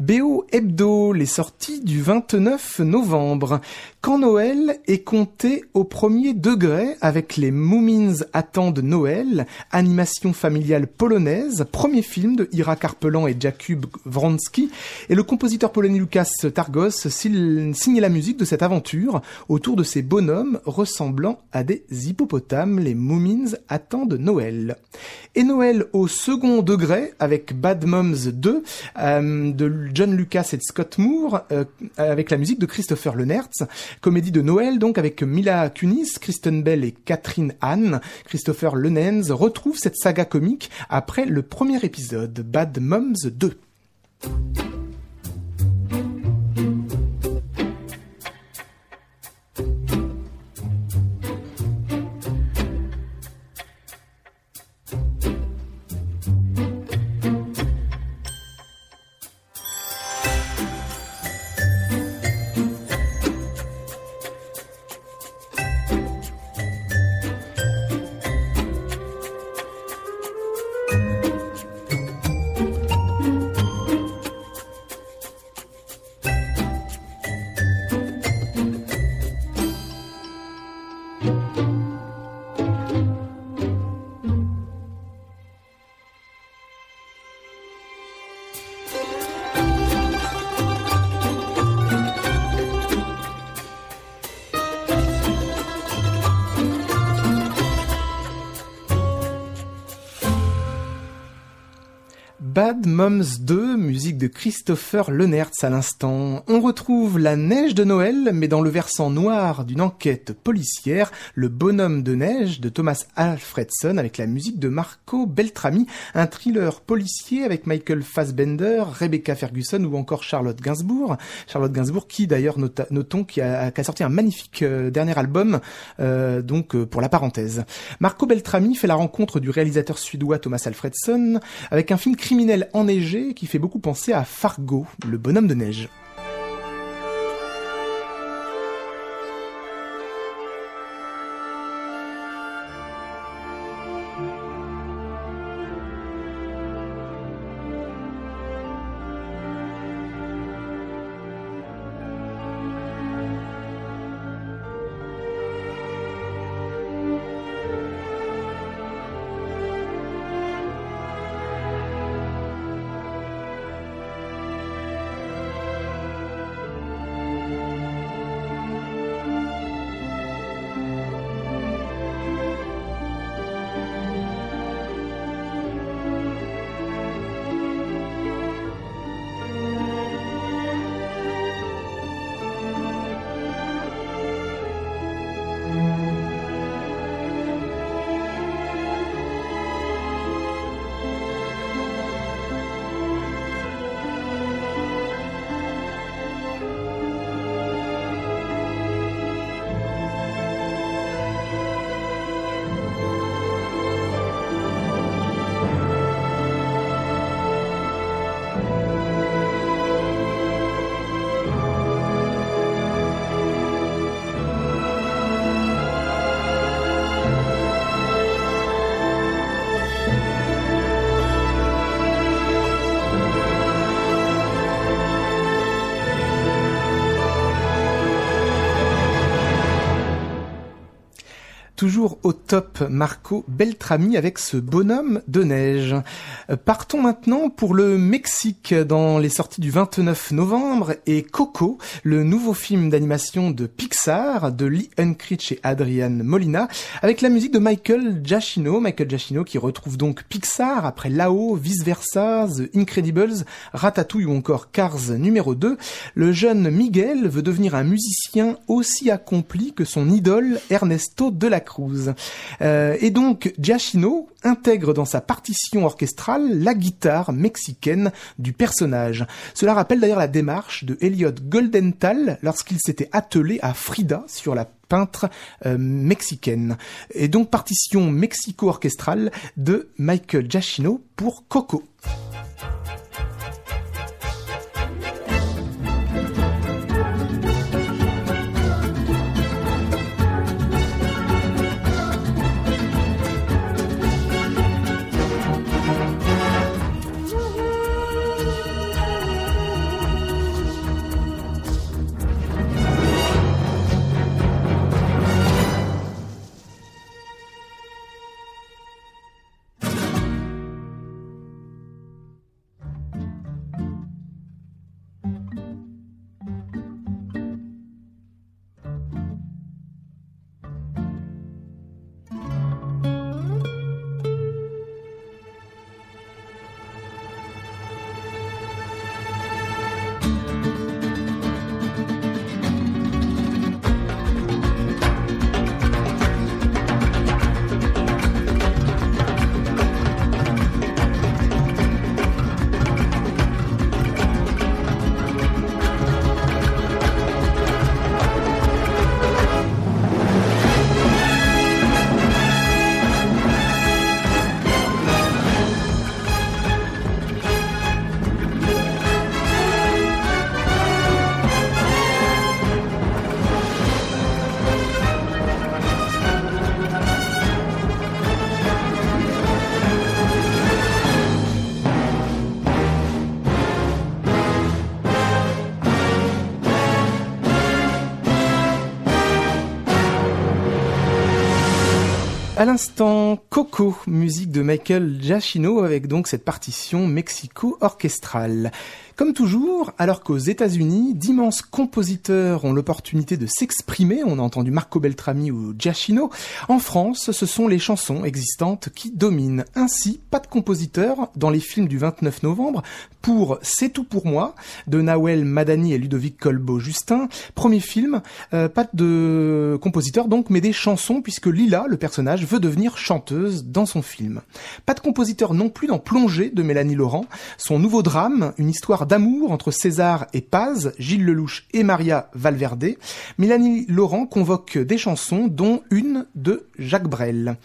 BO Hebdo, les sorties du 29 novembre. Quand Noël est compté au premier degré avec les Moomins attendent Noël, animation familiale polonaise, premier film de Ira Karpelan et Jakub Wronski, et le compositeur polonais Lukas Targos signe la musique de cette aventure autour de ces bonhommes ressemblant à des hippopotames, les Moomins attendent Noël. Et Noël au second degré avec Bad Moms 2 euh, de John Lucas et Scott Moore euh, avec la musique de Christopher Lenertz. Comédie de Noël donc avec Mila Kunis, Kristen Bell et Catherine Anne. Christopher Lenens retrouve cette saga comique après le premier épisode Bad Moms 2. Moms 2, musique de Christopher Lenertz à l'instant. On retrouve la neige de Noël, mais dans le versant noir d'une enquête policière, le bonhomme de neige de Thomas Alfredson avec la musique de Marco Beltrami, un thriller policier avec Michael Fassbender, Rebecca Ferguson ou encore Charlotte Gainsbourg. Charlotte Gainsbourg qui d'ailleurs notons qui a, sorti un magnifique euh, dernier album, euh, donc euh, pour la parenthèse. Marco Beltrami fait la rencontre du réalisateur suédois Thomas Alfredson avec un film criminel enneigé qui fait beaucoup penser à Fargo, le bonhomme de neige. Toujours top Marco Beltrami avec ce bonhomme de neige. Euh, partons maintenant pour le Mexique dans les sorties du 29 novembre et Coco, le nouveau film d'animation de Pixar de Lee Unkrich et Adrian Molina avec la musique de Michael Giacchino. Michael Giacchino qui retrouve donc Pixar après Lao, Vice Versa, The Incredibles, Ratatouille ou encore Cars numéro 2. Le jeune Miguel veut devenir un musicien aussi accompli que son idole Ernesto Delacruz Cruz. Euh, et donc, Giacchino intègre dans sa partition orchestrale la guitare mexicaine du personnage. Cela rappelle d'ailleurs la démarche de Elliot Goldenthal lorsqu'il s'était attelé à Frida sur la peintre euh, mexicaine. Et donc partition mexico-orchestrale de Michael Giacchino pour Coco. À l'instant, Coco, musique de Michael Giacchino avec donc cette partition mexico-orchestrale. Comme toujours, alors qu'aux États-Unis, d'immenses compositeurs ont l'opportunité de s'exprimer, on a entendu Marco Beltrami ou Giacchino, en France, ce sont les chansons existantes qui dominent. Ainsi, pas de compositeur dans les films du 29 novembre pour C'est tout pour moi de Nawel Madani et Ludovic Colbeau-Justin. Premier film, euh, pas de compositeur donc, mais des chansons puisque Lila, le personnage, veut devenir chanteuse dans son film. Pas de compositeur non plus dans Plongée de Mélanie Laurent, son nouveau drame, une histoire d'amour entre César et Paz, Gilles Lelouch et Maria Valverde, Mélanie Laurent convoque des chansons dont une de Jacques Brel.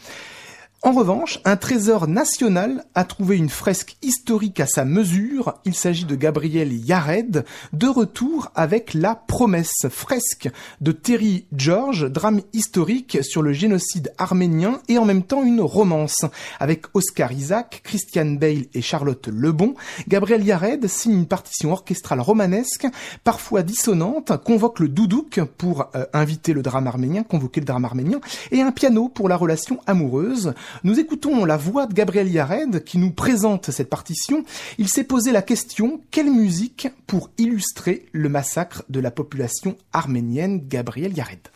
En revanche, un trésor national a trouvé une fresque historique à sa mesure. Il s'agit de Gabriel Yared, de retour avec La Promesse, fresque de Terry George, drame historique sur le génocide arménien et en même temps une romance. Avec Oscar Isaac, Christian Bale et Charlotte Lebon, Gabriel Yared signe une partition orchestrale romanesque, parfois dissonante, convoque le doudouk pour euh, inviter le drame arménien, convoquer le drame arménien, et un piano pour la relation amoureuse. Nous écoutons la voix de Gabriel Yared qui nous présente cette partition. Il s'est posé la question quelle musique pour illustrer le massacre de la population arménienne Gabriel Yared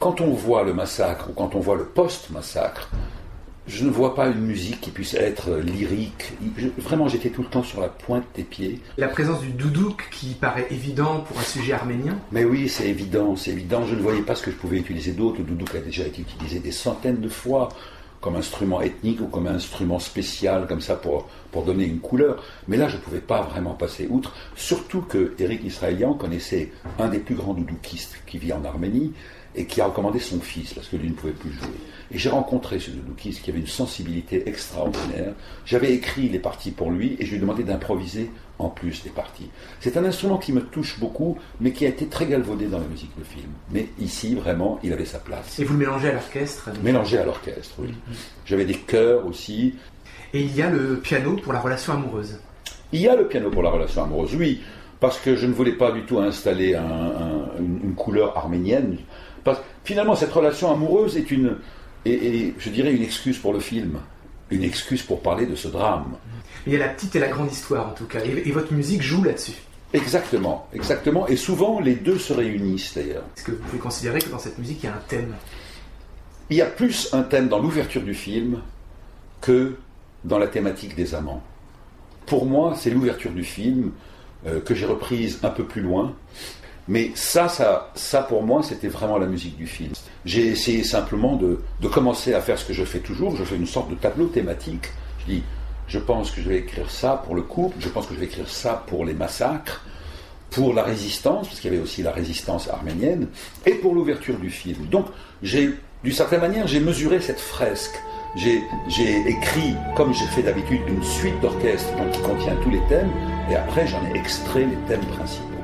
Quand on voit le massacre ou quand on voit le post-massacre, je ne vois pas une musique qui puisse être lyrique. vraiment, j'étais tout le temps sur la pointe des pieds. La présence du doudouk qui paraît évident pour un sujet arménien? Mais oui, c'est évident, c'est évident. Je ne voyais pas ce que je pouvais utiliser d'autre. Le doudouk a déjà été utilisé des centaines de fois comme instrument ethnique ou comme instrument spécial, comme ça, pour, pour donner une couleur. Mais là, je ne pouvais pas vraiment passer outre, surtout que Eric Israélian connaissait un des plus grands doudoukistes qui vit en Arménie et qui a recommandé son fils, parce que lui ne pouvait plus jouer. Et j'ai rencontré ce doudoukiste qui avait une sensibilité extraordinaire. J'avais écrit les parties pour lui et je lui ai demandé d'improviser en plus des parties. C'est un instrument qui me touche beaucoup, mais qui a été très galvaudé dans la musique de film. Mais ici, vraiment, il avait sa place. Et vous le mélangez à l'orchestre Mélangé à l'orchestre, oui. Mm-hmm. J'avais des chœurs aussi. Et il y a le piano pour la relation amoureuse Il y a le piano pour la relation amoureuse, oui. Parce que je ne voulais pas du tout installer une, couleur arménienne. Parce, finalement, cette relation amoureuse est une, et, je dirais une excuse pour le film, une excuse pour parler de ce drame. Il y a la petite et la grande histoire en tout cas, et, votre musique joue là-dessus. Exactement, exactement, et souvent les deux se réunissent d'ailleurs. Est-ce que vous pouvez considérer que dans cette musique il y a un thème Il y a plus un thème dans l'ouverture du film que dans la thématique des amants. Pour moi, c'est l'ouverture du film euh, que j'ai reprise un peu plus loin Mais ça, pour moi, c'était vraiment la musique du film. J'ai essayé simplement de, de, commencer à faire ce que je fais toujours. Je fais une sorte de tableau thématique. Je dis, je pense que je vais écrire ça pour le couple, je pense que je vais écrire ça pour les massacres, pour la résistance, parce qu'il y avait aussi la résistance arménienne, et pour l'ouverture du film. Donc, j'ai, d'une certaine manière, j'ai mesuré cette fresque. J'ai, écrit, comme j'ai fait d'habitude, une suite d'orchestre qui contient tous les thèmes, et après j'en ai extrait les thèmes principaux.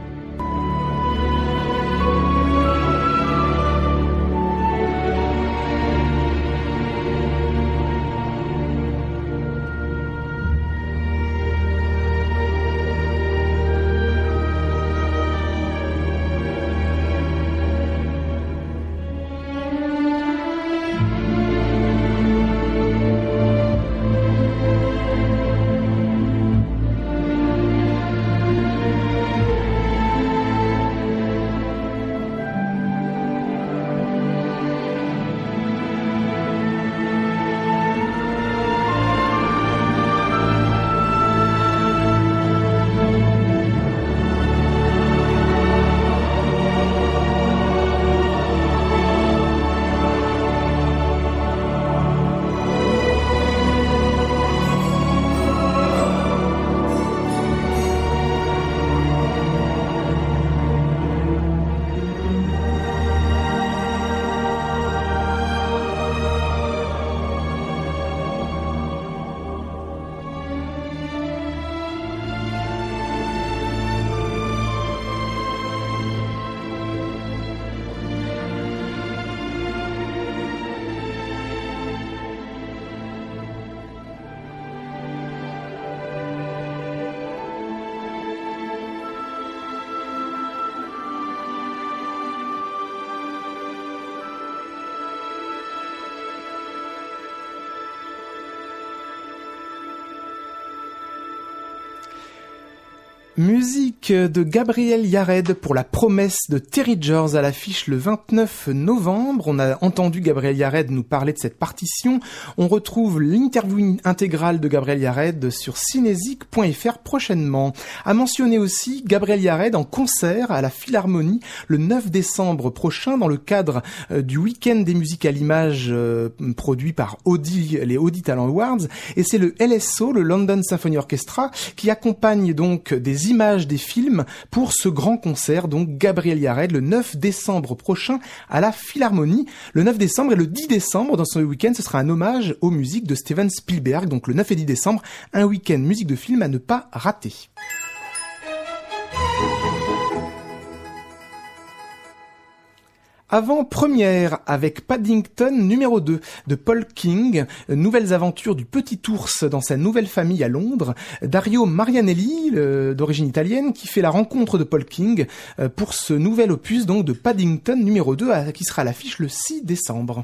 Musique de Gabriel Yared pour la promesse de Terry George à l'affiche le 29 novembre. On a entendu Gabriel Yared nous parler de cette partition. On retrouve l'interview intégrale de Gabriel Yared sur cinésique.fr prochainement. A mentionné aussi Gabriel Yared en concert à la Philharmonie le 9 décembre prochain dans le cadre euh, du week-end des musiques à l'image euh, produit par Audi, les Audi Talent Awards. Et c'est le LSO, le London Symphony Orchestra, qui accompagne donc des images des films pour ce grand concert, donc Gabriel Yared, le 9 décembre prochain à la Philharmonie. Le 9 décembre et le 10 décembre, dans ce week-end, ce sera un hommage aux musiques de Steven Spielberg. Donc le 9 et 10 décembre, un week-end musique de film à ne pas rater. Avant-première avec Paddington numéro 2 de Paul King, nouvelles aventures du petit ours dans sa nouvelle famille à Londres, Dario Marianelli, d'origine italienne, qui fait la rencontre de Paul King euh, pour ce nouvel opus donc de Paddington numéro 2 qui sera à l'affiche le 6 décembre.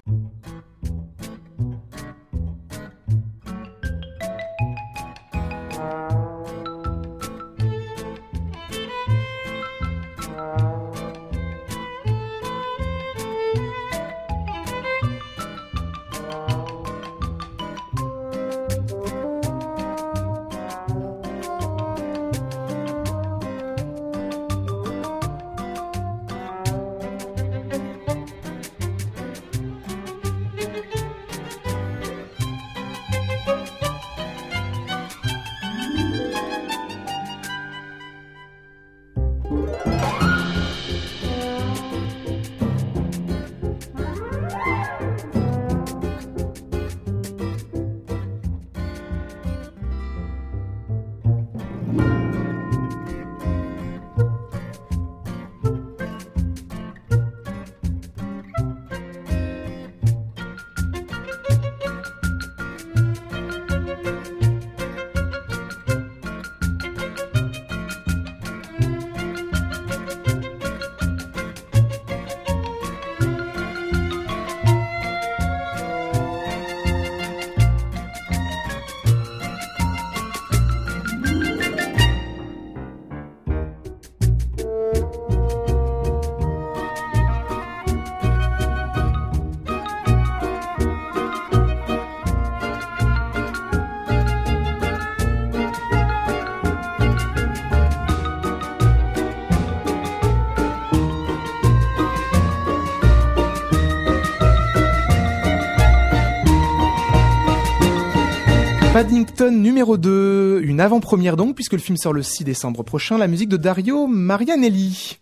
Paddington numéro 2, une avant-première donc, puisque le film sort le 6 décembre prochain, la musique de Dario Marianelli.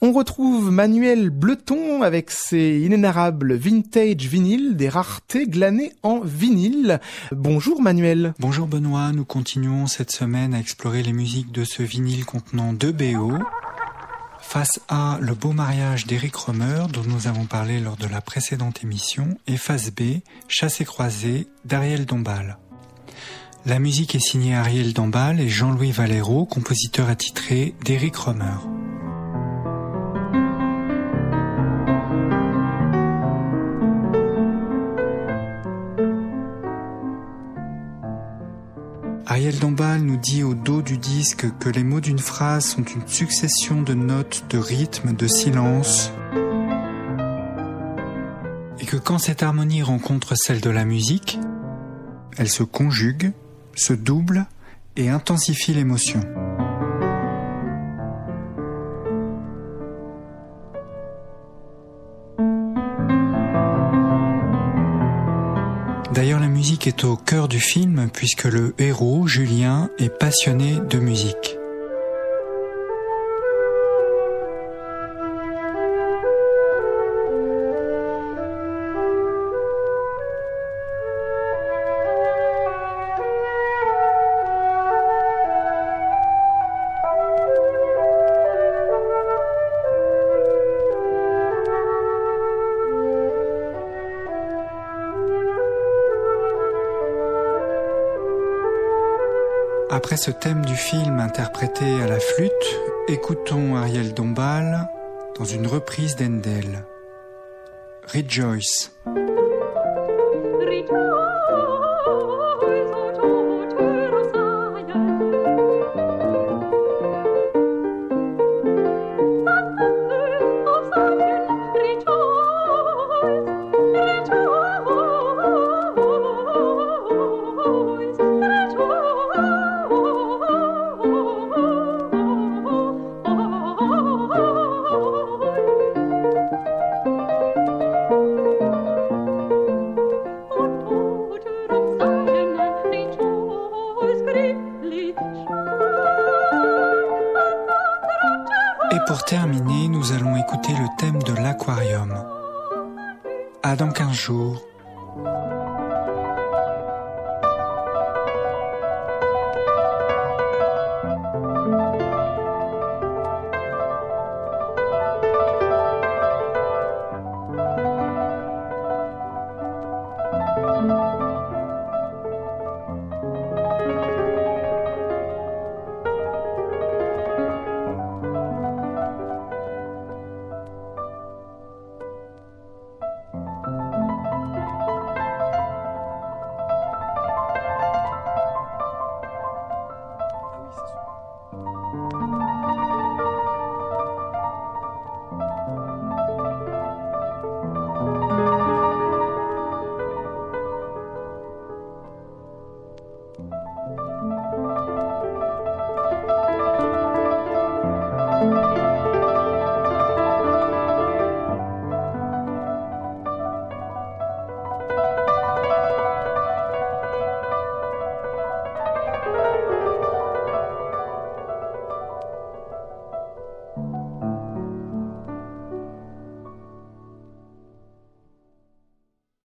On retrouve Manuel Bleton avec ses inénarrables vintage vinyles, des raretés glanées en vinyle. Bonjour Manuel. Bonjour Benoît, nous continuons cette semaine à explorer les musiques de ce vinyle contenant deux BO. Face A, le beau mariage d'Eric Romer, dont nous avons parlé lors de la précédente émission, et face B, Chasse et croisée d'Ariel Dombal. La musique est signée Ariel Dombal et Jean-Louis Valero, compositeur attitré d'Eric Romer. Ariel Dombal nous dit au dos du disque que les mots d'une phrase sont une succession de notes, de rythmes, de silences, et que quand cette harmonie rencontre celle de la musique, elle se conjugue, se double et intensifie l'émotion. D'ailleurs, musique est au cœur du film puisque le héros, Julien, est passionné de musique. Après ce thème du film interprété à la flûte, écoutons Ariel Dombal dans une reprise d'Endel. Rejoice.